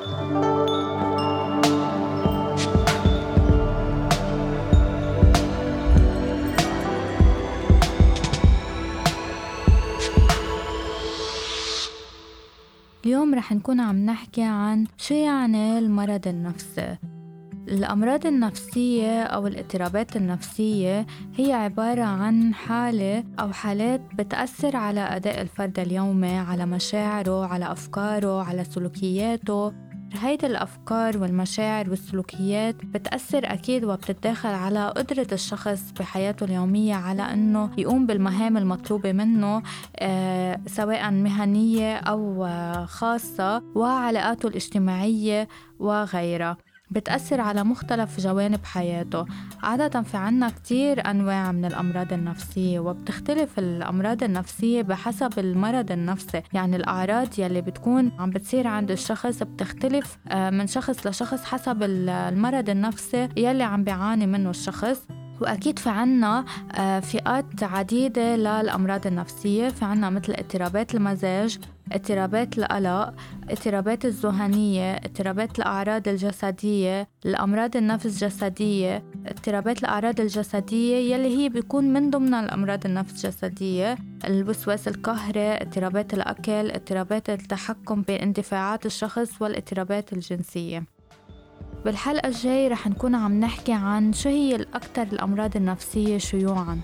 اليوم رح نكون عم نحكي عن شو يعني المرض النفسي. الأمراض النفسية أو الاضطرابات النفسية هي عبارة عن حالة أو حالات بتأثر على أداء الفرد اليومي على مشاعره على أفكاره على سلوكياته. هيدي الأفكار والمشاعر والسلوكيات بتأثر أكيد وبتتداخل على قدرة الشخص بحياته اليومية على أنه يقوم بالمهام المطلوبة منه آه سواء مهنية أو آه خاصة وعلاقاته الاجتماعية وغيرها. بتأثر على مختلف جوانب حياته. عادة في عنا كتير أنواع من الأمراض النفسية وبتختلف الأمراض النفسية بحسب المرض النفسي. يعني الأعراض يلي بتكون عم بتصير عند الشخص بتختلف آه، من شخص لشخص حسب المرض النفسي يلي عم بيعاني منه الشخص. وأكيد في عنا آه، فئات عديدة للأمراض النفسية في عنا مثل اضطرابات المزاج اضطرابات القلق اضطرابات الذهنية اضطرابات الأعراض الجسدية الأمراض النفس جسدية اضطرابات الأعراض الجسدية يلي هي بيكون من ضمنها الأمراض النفس جسدية الوسواس القهري اضطرابات الأكل اضطرابات التحكم باندفاعات الشخص والاضطرابات الجنسية. بالحلقة الجاي رح نكون عم نحكي عن شو هي الأكثر الأمراض النفسية شيوعاً.